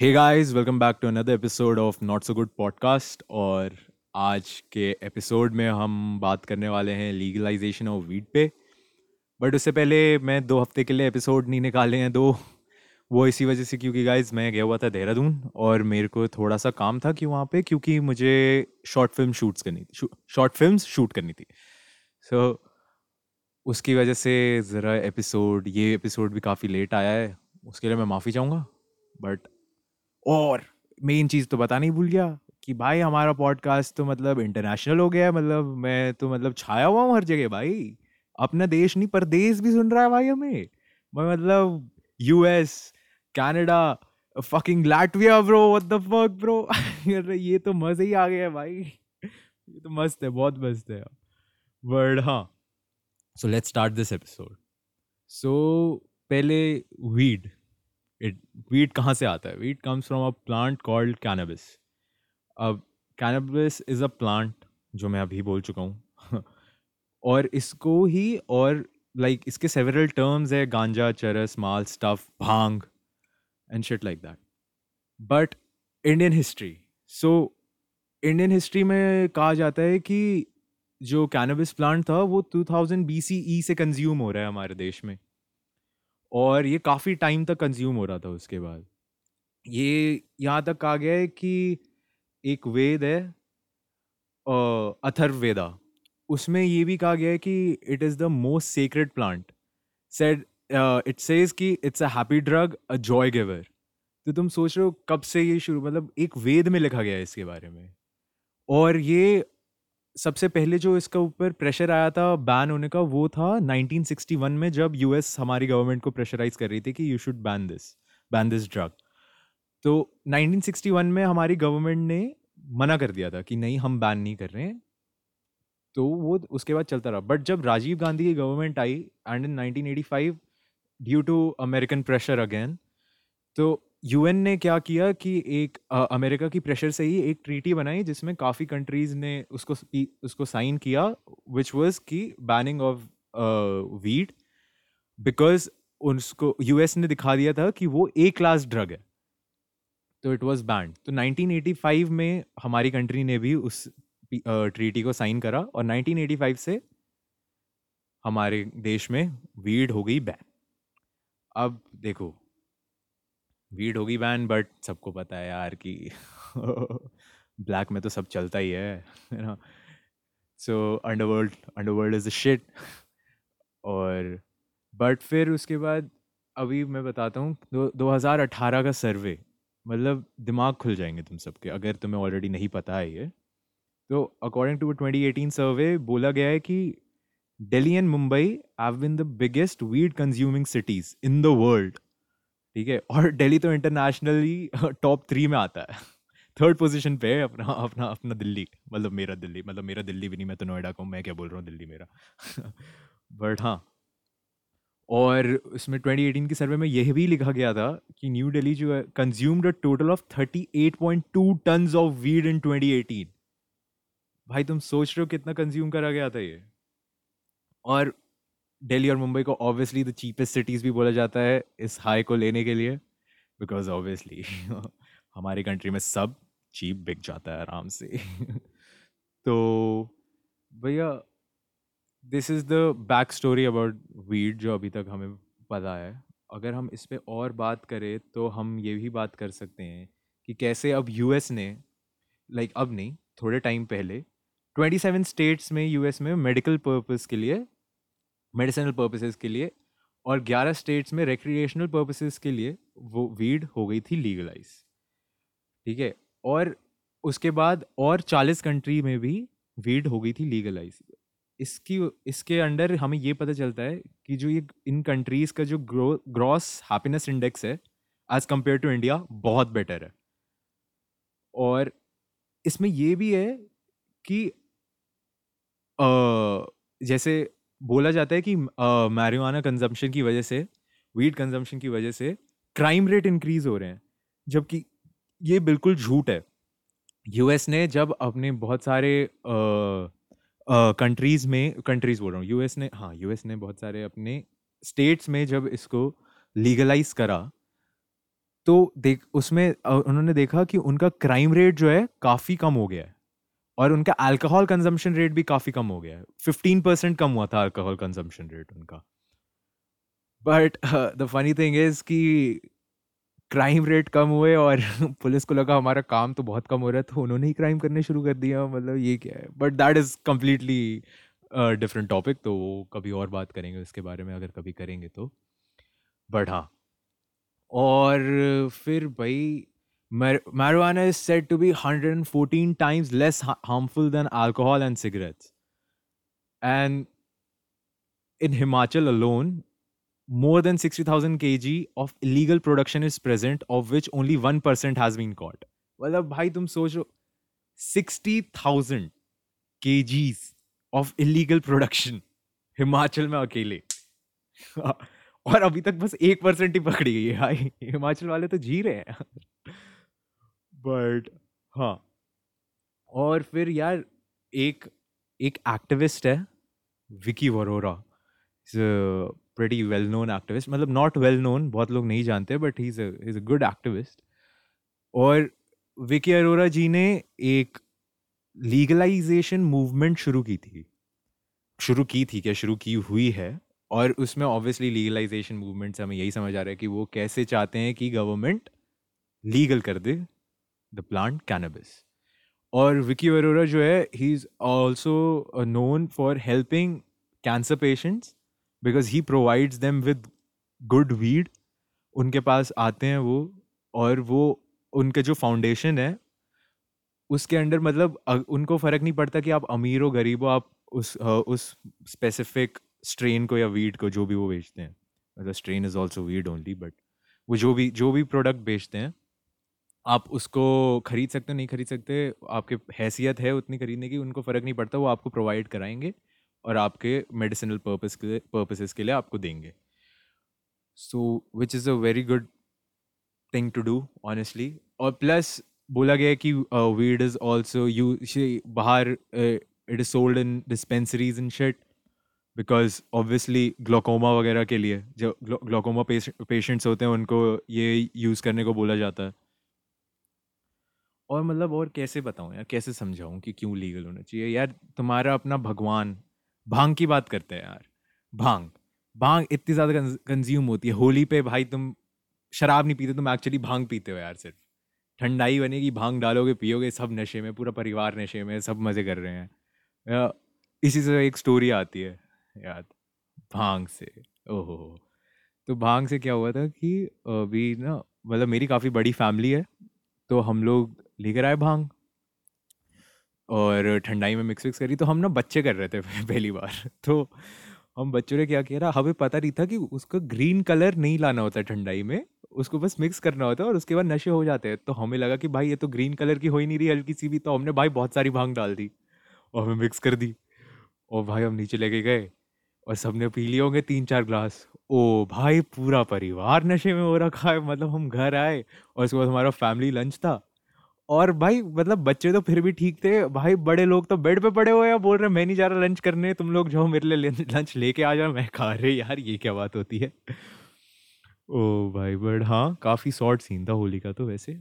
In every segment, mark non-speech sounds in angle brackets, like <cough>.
Hey guys welcome back to another episode of not so good podcast और आज के episode में हम बात करने वाले हैं लीगलाइजेशन ऑफ़ वीट पे। बट उससे पहले मैं दो हफ़्ते के लिए एपिसोड नहीं निकाले हैं दो वो इसी वजह से क्योंकि गाइस मैं गया हुआ था देहरादून और मेरे को थोड़ा सा काम था कि वहाँ पे क्योंकि मुझे शॉर्ट फ़िल्म शूट्स करनी थी शॉर्ट फ़िल्म शूट करनी थी। सो so, उसकी वजह से ज़रा एपिसोड ये एपिसोड भी काफ़ी लेट आया है उसके लिए मैं माफ़ी चाहूँगा। बट और मेन चीज़ तो बताना भूल गया कि भाई हमारा पॉडकास्ट तो मतलब इंटरनेशनल हो गया मतलब मैं तो मतलब छाया हुआ हूँ हर जगह भाई। अपना देश नहीं परदेश भी सुन रहा है भाई हमें। मैं मतलब US Canada fucking Latvia bro what the fuck bro ये तो मज़े ही आ गया है भाई। ये तो मस्त है, बहुत मस्त है। वर्ड हाँ। So let's start this episode so पहले वीड इट वीट कहाँ से आता है? Weed comes from a plant called cannabis अब कैनबिस इज़ अ प्लांट जो मैं अभी बोल चुका हूँ। <laughs> और इसको ही और लाइक like, इसके सेवरल टर्म्स है गांजा चरस माल stuff bhang and shit like that but Indian history so Indian history में कहा जाता है कि जो कैनबिस प्लांट था वो 2000 BCE से कंज्यूम हो रहा है हमारे देश में। और ये काफ़ी टाइम तक कंज्यूम हो रहा था उसके बाद। ये यहाँ तक कहा गया है कि एक वेद है अथर्ववेदा। उसमें ये भी कहा गया है कि it is the most secret plant said it says कि it's a happy drug a joy giver तो तुम सोच रहे हो कब से ये शुरू मतलब एक वेद में लिखा गया है इसके बारे में। और ये सबसे पहले जो इसका ऊपर प्रेशर आया था बैन होने का, वो था 1961 में जब यूएस हमारी गवर्नमेंट को प्रेशराइज कर रही थी कि you should ban this ban this drug तो 1961 में हमारी गवर्नमेंट ने मना कर दिया था कि नहीं, हम बैन नहीं कर रहे हैं। तो वो उसके बाद चलता रहा। बट जब राजीव गांधी की government I and in 1985 due to American pressure again तो यूएन ने क्या किया कि एक अमेरिका की प्रेशर से ही एक ट्रीटी बनाई जिसमें काफ़ी कंट्रीज़ ने उसको उसको साइन किया विच वाज की बैनिंग ऑफ़ वीड बिकॉज़ उसको यूएस ने दिखा दिया था कि वो ए क्लास ड्रग है। तो इट वाज बैंड तो 1985 में हमारी कंट्री ने भी उस ट्रीटी को साइन करा और 1985 से हमारे देश में वीड हो गई बैन अब देखो वीड होगी बैन बट सबको पता है यार कि <laughs> ब्लैक में तो सब चलता ही है ना so underworld underworld is a shit और बट फिर उसके बाद, अभी मैं बताता हूँ, दो दो हज़ार अठारह का सर्वे मतलब दिमाग खुल जाएँगे तुम सबके, अगर तुम्हें ऑलरेडी नहीं पता है ये। तो according to twenty eighteen survey बोला गया है कि Delhi and Mumbai have been the biggest weed consuming cities in the world ठीक है? और दिल्ली तो इंटरनेशनली टॉप थ्री में आता है। थर्ड पोजीशन पे है अपना अपना अपना दिल्ली। मतलब मेरा दिल्ली मतलब मेरा दिल्ली भी नहीं, मैं तो नोएडा का हूँ, मैं क्या बोल रहा हूँ, दिल्ली मेरा। <laughs> बट हाँ। और इसमें 2018 के सर्वे में यह भी लिखा गया था कि न्यू दिल्ली जो है consumed a total of 38.2 tons of weed in 2018 भाई तुम सोच रहे हो कितना कंज्यूम करा गया था ये? और दिल्ली और मुंबई को ऑब्वियसली द चीपेस्ट सिटीज़ भी बोला जाता है इस हाई को लेने के लिए बिकॉज़ ऑब्वियसली <laughs> हमारी कंट्री में सब चीप बिक जाता है आराम से। <laughs> तो भैया this is the back story about weed जो अभी तक हमें पता है। अगर हम इस पर और बात करें तो हम ये भी बात कर सकते हैं कि कैसे अब यूएस ने लाइक like अब नहीं, थोड़े टाइम पहले 27 स्टेट्स में यूएस में मेडिकल पर्पस के लिए मेडिसिनल पर्पसेस के लिए और 11 स्टेट्स में रिक्रिएशनल पर्पसेस के लिए वो वीड हो गई थी लीगलाइज ठीक है? और उसके बाद और 40 कंट्री में भी वीड हो गई थी लीगलाइज इसकी इसके अंडर हमें ये पता चलता है कि जो ये इन कंट्रीज़ का जो ग्रो ग्रॉस हैप्पीनेस इंडेक्स है एज कंपेयर टू इंडिया बहुत बेटर है। और इसमें ये भी है कि आ, जैसे बोला जाता है कि मैरिवाना कंजम्पशन की वजह से वीड कंजम्पशन की वजह से क्राइम रेट इंक्रीज हो रहे हैं। जबकि ये बिल्कुल झूठ है। यूएस ने जब अपने बहुत सारे कंट्रीज़ में कंट्रीज़ बोल रहा हूँ यूएस ने हाँ यूएस ने बहुत सारे अपने स्टेट्स में जब इसको लीगलाइज करा तो देख, उसमें उन्होंने देखा कि उनका क्राइम रेट जो है काफ़ी कम हो गया है। और उनका अल्कोहल कंजम्पशन रेट भी काफ़ी कम हो गया है। फिफ्टीन परसेंट कम हुआ था अल्कोहल कंजम्पशन रेट उनका। But the funny thing is कि क्राइम रेट कम हुए और <laughs> पुलिस को लगा हमारा काम तो बहुत कम हो रहा है तो उन्होंने ही क्राइम करने शुरू कर दिया। मतलब ये क्या है? But that is completely different topic तो वो कभी और बात करेंगे उसके बारे में अगर कभी करेंगे तो। बट हाँ। और फिर भाई marijuana is said to be 114 times less ha- harmful than alcohol and cigarettes and in himachal alone more than 60000 kg of illegal production is present of which only 1% has been caught मतलब भाई तुम सोचो 60000 kgs of illegal production Himachal में अकेले और अभी तक बस एक परसेंट ही पकड़ी गई है हिमाचल वाले तो जी रहे हैं बट हाँ। और फिर यार एक एक एक्टिविस्ट है Vicky Varora pretty well known activist मतलब नॉट वेल नोन बहुत लोग नहीं जानते but he is a good activist और विकी अरोरा जी ने एक लीगलाइजेशन मूवमेंट शुरू की थी। शुरू की थी क्या? शुरू की हुई है। और उसमें ऑब्वियसली लीगलाइजेशन मूवमेंट से हमें यही समझ आ रहा है कि वो कैसे चाहते हैं कि गवर्नमेंट लीगल कर दे। द प्लांट कैनबिस और विकी वरोरा जो है he is also known for helping cancer patients because he provides them with good weed उनके पास आते हैं वो और वो उनके जो फाउंडेशन है, उसके अंडर मतलब उनको फ़र्क नहीं पड़ता कि आप अमीर हो, गरीब हो, आप उस उस स्पेसिफिक स्ट्रेन को या वीड को जो भी वो बेचते हैं। मतलब strain is also weed only but वो जो भी जो भी प्रोडक्ट बेचते हैं आप उसको खरीद सकते हो, नहीं खरीद सकते, आपके हैसियत है उतनी खरीदने की, उनको फ़र्क नहीं पड़ता, वो आपको प्रोवाइड कराएँगे और आपके मेडिसिनल पर्पस के पर्पसेस के लिए आपको देंगे। So which is a very good thing to do honestly और प्लस बोला गया कि वीड इज़ ऑल्सो यू बाहर it is sold in dispensaries in shit because obviously glaucoma वगैरह के लिए, जो ग्लोकोमा पेशेंट्स होते हैं, उनको ये यूज़ करने को बोला जाता है। और मतलब और कैसे बताऊँ यार कैसे समझाऊँ कि क्यों लीगल होना चाहिए? यार, तुम्हारा अपना भगवान भाँग की बात करते हैं यार। भाँग। भाँग इतनी ज़्यादा कंज्यूम होती है। होली पे भाई तुम शराब नहीं पीते, तुम एक्चुअली भाँग पीते हो यार सिर्फ़। ठंडाई बनेगी भाँग डालोगे, पियोगे, सब नशे में, पूरा परिवार नशे में, सब मज़े कर रहे हैं। इसी से एक स्टोरी आती है, याद। भाँग से। ओहो। तो भाँग से क्या हुआ था कि अभी ना मतलब मेरी काफ़ी बड़ी फैमिली है तो हम लोग लेकर आए भाँग। और ठंडाई में मिक्स विक्स करी तो हम ना बच्चे कर रहे थे <laughs> पहली बार। तो हम बच्चों ने क्या किया ना, हमें पता नहीं था कि उसका ग्रीन कलर नहीं लाना होता ठंडाई में, उसको बस मिक्स करना होता है और उसके बाद नशे हो जाते हैं। तो हमें लगा कि भाई ये तो ग्रीन कलर की हो ही नहीं रही हल्की सी भी तो हमने भाई बहुत सारी भाँग डाल दी और हमें मिक्स कर दी। और भाई हम नीचे लेके गए और सबने पी लिए होंगे तीन चार ग्लास ओ भाई पूरा परिवार नशे में हो रखा है मतलब हम घर आए और उसके बाद हमारा फैमिली लंच था। और भाई मतलब बच्चे तो फिर भी ठीक थे। भाई, बड़े लोग तो बेड पे पड़े हुए हैं, बोल रहे मैं नहीं जा रहा लंच करने, तुम लोग जाओ मेरे लिए लंच लेके आ जाओ, मैं खा रहे यार, ये क्या बात होती है? ओ भाई, बट हाँ काफ़ी शॉर्ट सीन था होली का तो वैसे।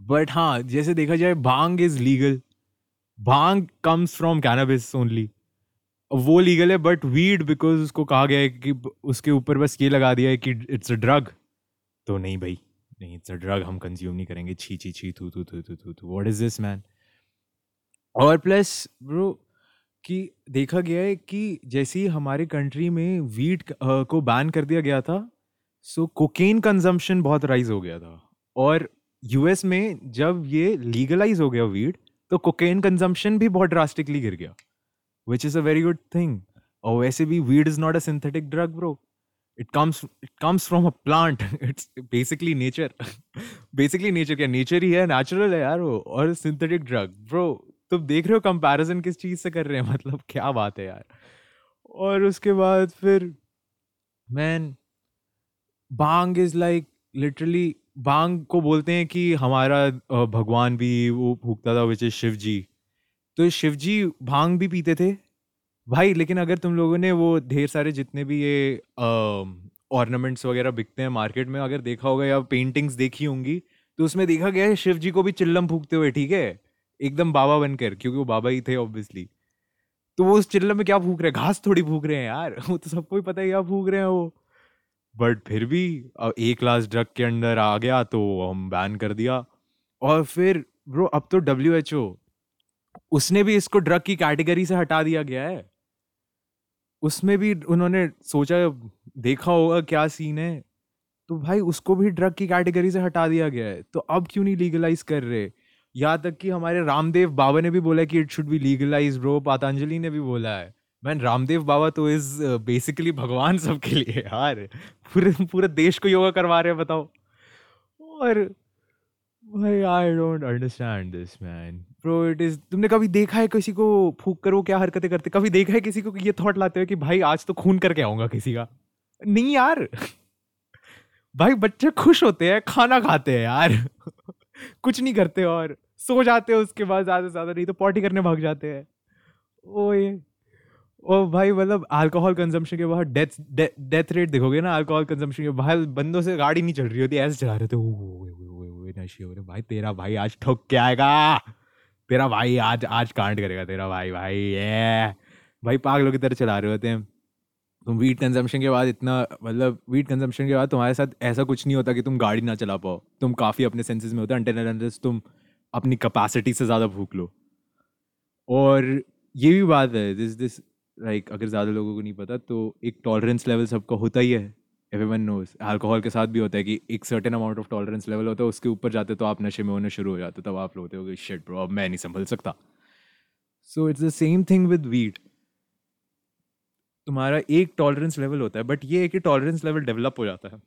बट हाँ जैसे देखा जाए, bhang is legal bhang comes from cannabis only वो लीगल है बट वीड बिकॉज़ उसको कहा गया है कि उसके ऊपर बस ये लगा दिया है कि इट्स अ ड्रग तो नहीं भाई। नहीं इट्स अ ड्रग हम कंज्यूम नहीं करेंगे। छी छी छी, थू थू थू थू थू थू। व्हाट इज़ दिस मैन और प्लस ब्रो कि देखा गया है कि जैसे ही हमारे कंट्री में वीट को बैन कर दिया गया था सो कोकेन कंजम्पशन बहुत राइज हो गया था। और यूएस में जब ये लीगलाइज हो गया वीड तो कोकेन कंजम्पशन भी बहुत ड्रास्टिकली गिर गया which is a very good thing और वैसे भी weed is not a synthetic drug bro it comes it comes from a plant it's basically nature basically nature क्या? नेचर ही है नेचुरल है यार वो, और सिंथेटिक ड्रग ब्रो तुम देख रहे हो कंपैरिजन किस चीज़ से कर रहे हैं? <laughs> मतलब क्या बात है यार। और उसके बाद फिर मैन बांग इज़ लाइक लिटरली बांग को बोलते हैं कि हमारा भगवान भी वो फूकता था विच इज़ शिव जी तो शिव जी भाँग भी पीते थे? भाई, लेकिन अगर तुम लोगों ने वो ढेर सारे जितने भी ये ऑर्नामेंट्स वगैरह बिकते हैं मार्केट में, अगर देखा होगा या पेंटिंग्स देखी होंगी तो उसमें देखा गया है शिव जी को भी चिल्लम फूकते हुए, ठीक है? एकदम बाबा बनकर, क्योंकि वो बाबा ही थे ऑब्वियसली तो वो उस चिल्लम में क्या फूक रहे हैं? घास थोड़ी फूक रहे हैं यार। <laughs> वो तो सबको ही पता है क्या फूक रहे हैं वो। बट फिर भी एक क्लास ड्रग के अंदर आ गया तो हम बैन कर दिया। और फिर ब्रो अब तो डब्ल्यू एच ओ उसने भी इसको ड्रग की कैटेगरी से हटा दिया गया है। उसमें भी उन्होंने सोचा, देखा होगा क्या सीन है। तो भाई उसको भी ड्रग की कैटेगरी से हटा दिया गया है। तो अब क्यों नहीं लीगलाइज कर रहे? यहाँ तक कि हमारे रामदेव बाबा ने भी बोला कि it should be legalise bro Patanjali ने भी बोला है। मैन रामदेव बाबा तो इज़ बेसिकली भगवान सबके लिए यार। पूरे पूरे देश को योगा करवा रहे हैं, बताओ। और, भाई I don't understand this man bro it is तुमने कभी देखा है किसी को फूक कर वो क्या हरकतें करते? कभी देखा है किसी को ये थॉट लाते हुए कि भाई आज तो खून करके आऊँगा किसी का? नहीं यार। भाई बच्चे खुश होते हैं, खाना खाते हैं यार। कुछ नहीं करते और सो जाते हैं उसके बाद ज़्यादा से ज़्यादा, नहीं तो पॉटी करने भाग जाते हैं। ओ ये ओ भाई मतलब अल्कोहल कंजम्पशन के बाहर डेथ डेथ रेट देखोगे ना अल्कोहल कंजम्पशन के बाहर बंदों से गाड़ी नहीं चल रही होती, ऐसे चला रहे थे नशे हो रहे भाई तेरा भाई आज ठोक के आएगा। तेरा भाई आज आज कांड करेगा तेरा भाई भाई ये भाई पागलों की तरह चला रहे होते हैं। तुम वीट कंजम्पशन के बाद इतना मतलब वीट कंजम्पशन के बाद तुम्हारे साथ ऐसा कुछ नहीं होता कि तुम गाड़ी ना चला पाओ। तुम काफ़ी अपने सेंसेस में होते हैं तुम अपनी कैपेसिटी से ज़्यादा भूख लो। और ये भी बात है दिस दिस लाइक अगर ज़्यादा लोगों को नहीं पता तो एक टॉलरेंस लेवल सबका होता ही है। एवरीवन नोज़ अल्कोहल के साथ भी होता है कि एक certain amount of tolerance level होता है, उसके ऊपर जाते तो आप नशे में होने शुरू हो जाते, तब आप लोग होते हो शिट ब्रो अब मैं नहीं संभल सकता. So it's the same thing with weed तुम्हारा एक टॉलरेंस लेवल होता है बट ये ही टॉलरेंस लेवल डेवलप हो जाता है।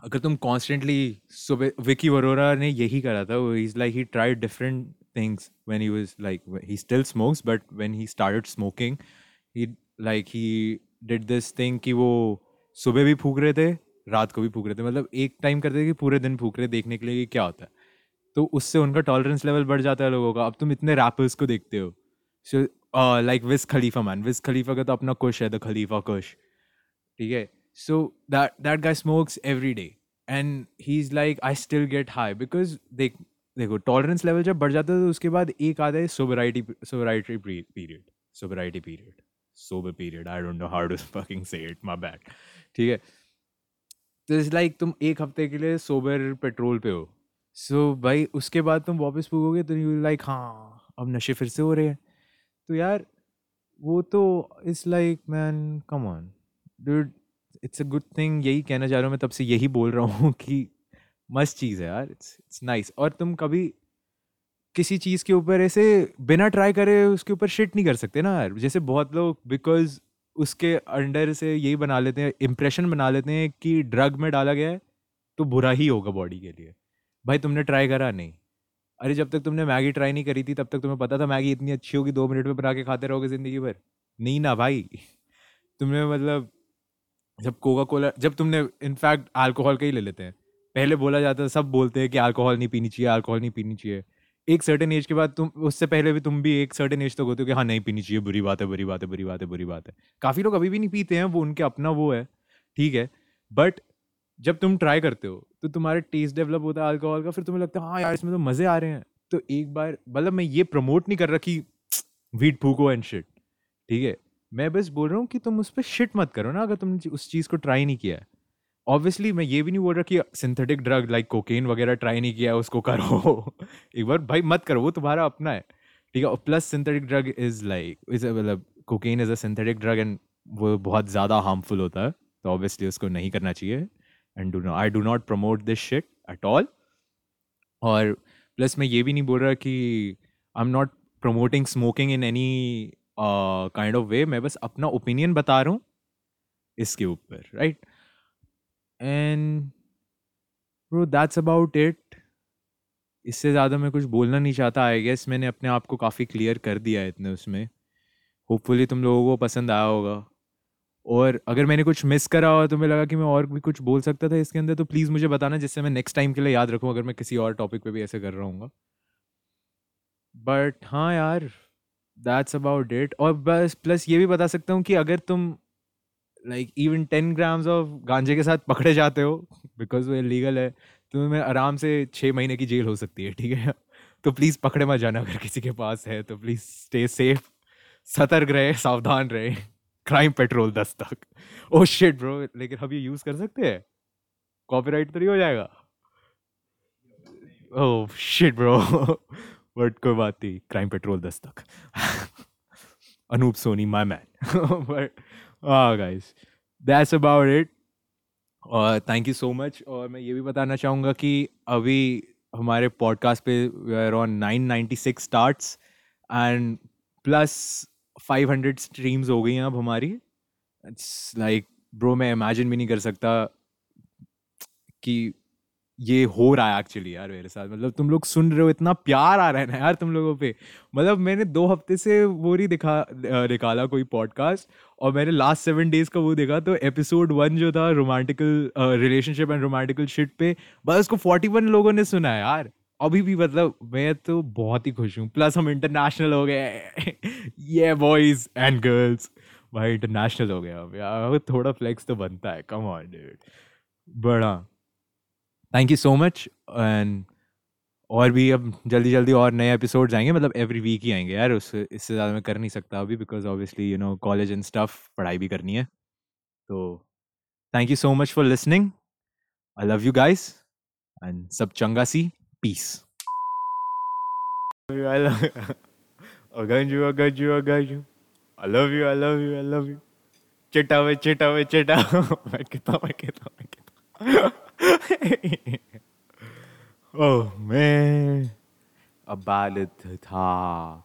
अगर तुम कॉन्स्टेंटली सुबह विकी वरोरा ने यही करा था is like he try different things when he was like he still smokes but when he start smoking he like he did this thing कि वो सुबह भी फूक रहे थे, रात को भी फूक रहे थे। मतलब एक टाइम करते थे कि पूरे दिन फूक रहे, देखने के लिए कि क्या होता है। तो उससे उनका टॉलरेंस लेवल बढ़ जाता है लोगों का। अब तुम इतने रैपर्स को देखते हो। सो लाइक विस खलीफा मैन विस खलीफा का तो अपना कुश है द खलीफा कुश ठीक है? So that that guy smokes every day and he is like I still get high because देख, देखो टॉलरेंस लेवल जब बढ़ जाता है तो उसके बाद एक आता है sobriety sobriety period sobriety period sober period I don't know how to fucking say it my bad ठीक है? तो इस लाइक तुम एक हफ़्ते के लिए सोबर पेट्रोल पे हो। सो so, भाई उसके बाद तुम वापस पूगोगे तो यू लाइक हाँ अब नशे फिर से हो रहे हैं। तो यार वो तो it's like man come on dude it's a good thing यही कहना चाह रहा हूँ मैं तब से यही बोल रहा हूँ कि मस्त चीज़ है यार इट्स इट्स नाइस और तुम कभी किसी चीज़ के ऊपर ऐसे बिना ट्राई करे उसके ऊपर शिट नहीं कर सकते ना यार। जैसे बहुत लोग बिकॉज़ उसके अंडर से यही बना लेते हैं इम्प्रेशन बना लेते हैं कि ड्रग में डाला गया है तो बुरा ही होगा बॉडी के लिए। भाई तुमने ट्राई करा? नहीं। अरे जब तक तुमने मैगी ट्राई नहीं करी थी, तब तक तुम्हें पता था मैगी इतनी अच्छी होगी, दो मिनट में बना के खाते रहोगे ज़िंदगी भर। नहीं ना भाई। <laughs> तुमने मतलब जब कोका कोला जब तुमने इनफैक्ट अल्कोहल का ही ले लेते हैं। पहले बोला जाता है सब बोलते हैं कि अल्कोहल नहीं पीनी चाहिए अल्कोहल नहीं पीनी चाहिए। एक सर्टेन एज के बाद तुम, उससे पहले भी तुम भी एक सर्टेन एज तक होते हो कि हाँ नहीं, पीनी चाहिए, बुरी बात है, बुरी बात है, बुरी बात है, बुरी बात है। काफ़ी लोग अभी भी नहीं पीते हैं, वो उनके अपना वो है, ठीक है? बट जब तुम ट्राई करते हो तो तुम्हारे टेस्ट डेवलप होता है अल्कोहल का, फिर तुम्हें लगता है हाँ यार, इसमें तो मज़े आ रहे हैं। तो एक बार मतलब मैं ये प्रमोट नहीं कर रहा कि वीट फूको एंड शिट ठीक है? मैं बस बोल रहा हूँ कि तुम उस पर शिट मत करो ना, अगर तुमने उस चीज़ को ट्राई नहीं किया है। ऑब्वियसली मैं ये भी नहीं बोल रहा कि सिंथेटिक ड्रग लाइक कोकेन वगैरह ट्राई नहीं किया उसको करो। <laughs> एक बार भाई मत करो, वो तुम्हारा अपना है। ठीक है, और plus synthetic drug is like is मतलब cocaine is a synthetic drug and वो बहुत ज़्यादा हार्मफुल होता है तो ऑब्वियसली उसको नहीं करना चाहिए। And do I do not promote this shit at all और प्लस मैं ये भी नहीं बोल रहा कि I am not promoting smoking in any kind of way मैं बस अपना ओपिनियन बता रहा हूँ इसके ऊपर right right? And bro that's about it इससे ज़्यादा मैं कुछ बोलना नहीं चाहता आई गेस मैंने अपने आप को काफ़ी क्लियर कर दिया है इतने उसमें। होपफुली तुम लोगों को पसंद आया होगा। और अगर मैंने कुछ मिस करा हो तो लगा कि मैं और भी कुछ बोल सकता था इसके अंदर तो प्लीज़ मुझे बताना जिससे मैं नेक्स्ट टाइम के लिए याद रखूँ, अगर मैं किसी और टॉपिक पे भी ऐसे कर रहा हूँ बट हाँ यार दैट्स अबाउट इट और बस प्लस ये भी बता सकता हूँ कि अगर तुम like even ten grams of गांजे के साथ पकड़े जाते हो बिकॉज़ वो इलीगल है तो तुम्हें आराम से छः महीने की जेल हो सकती है, ठीक है? तो प्लीज़ पकड़े मत जाना अगर किसी के पास है तो प्लीज़ स्टे सेफ़ सतर्क रहे, सावधान रहे क्राइम पेट्रोल दस तक। ओ शिट ब्रो लेकिन हम ये यूज़ कर सकते हैं? कॉपीराइट तो नहीं हो जाएगा? ओह शिट ब्रो बट कोई बात नहीं क्राइम पेट्रोल दस तक। Anoop Soni my man but हाँ गाइस दैट्स अबाउट इट और थैंक यू सो मच और मैं ये भी बताना चाहूँगा कि अभी हमारे पॉडकास्ट पे we are on nine ninety six starts and plus five hundred streams हो गई हैं अब हमारी। इट्स लाइक ब्रो मैं इमेजिन भी नहीं कर सकता कि ये हो रहा है एक्चुअली यार मेरे साथ। मतलब तुम लोग सुन रहे हो, इतना प्यार आ रहा है ना यार तुम लोगों पे। मतलब मैंने दो हफ़्ते से वो नहीं दिखा निकाला कोई पॉडकास्ट और मैंने लास्ट सेवन डेज़ का वो देखा तो एपिसोड वन जो था romantical relationship and romantical shit पे, बस उसको फोर्टी वन लोगों ने सुना है यार। अभी भी मतलब मैं तो बहुत ही खुश हूँ। प्लस हम इंटरनेशनल हो गए ये बॉयज़ एंड गर्ल्स भाई इंटरनेशनल हो गया अब यार। थोड़ा फ्लेक्स तो बनता है। कम ऑन बड़ा। Thank you so much and और भी अब जल्दी जल्दी और नए एपिसोड्स आएँगे मतलब एवरी वीक ही आएँगे यार उससे इससे ज़्यादा मैं कर नहीं सकता अभी because obviously you know college and stuff पढ़ाई भी करनी है। तो thank you so much for listening I love you guys and सब चंगा सी पीस अगंजू अगंजू अगंजू I love you I love you I love you चिटा वे चिटा वे चिटा मैं कहता मैं कहता मैं कहता <laughs> oh man, a ballad था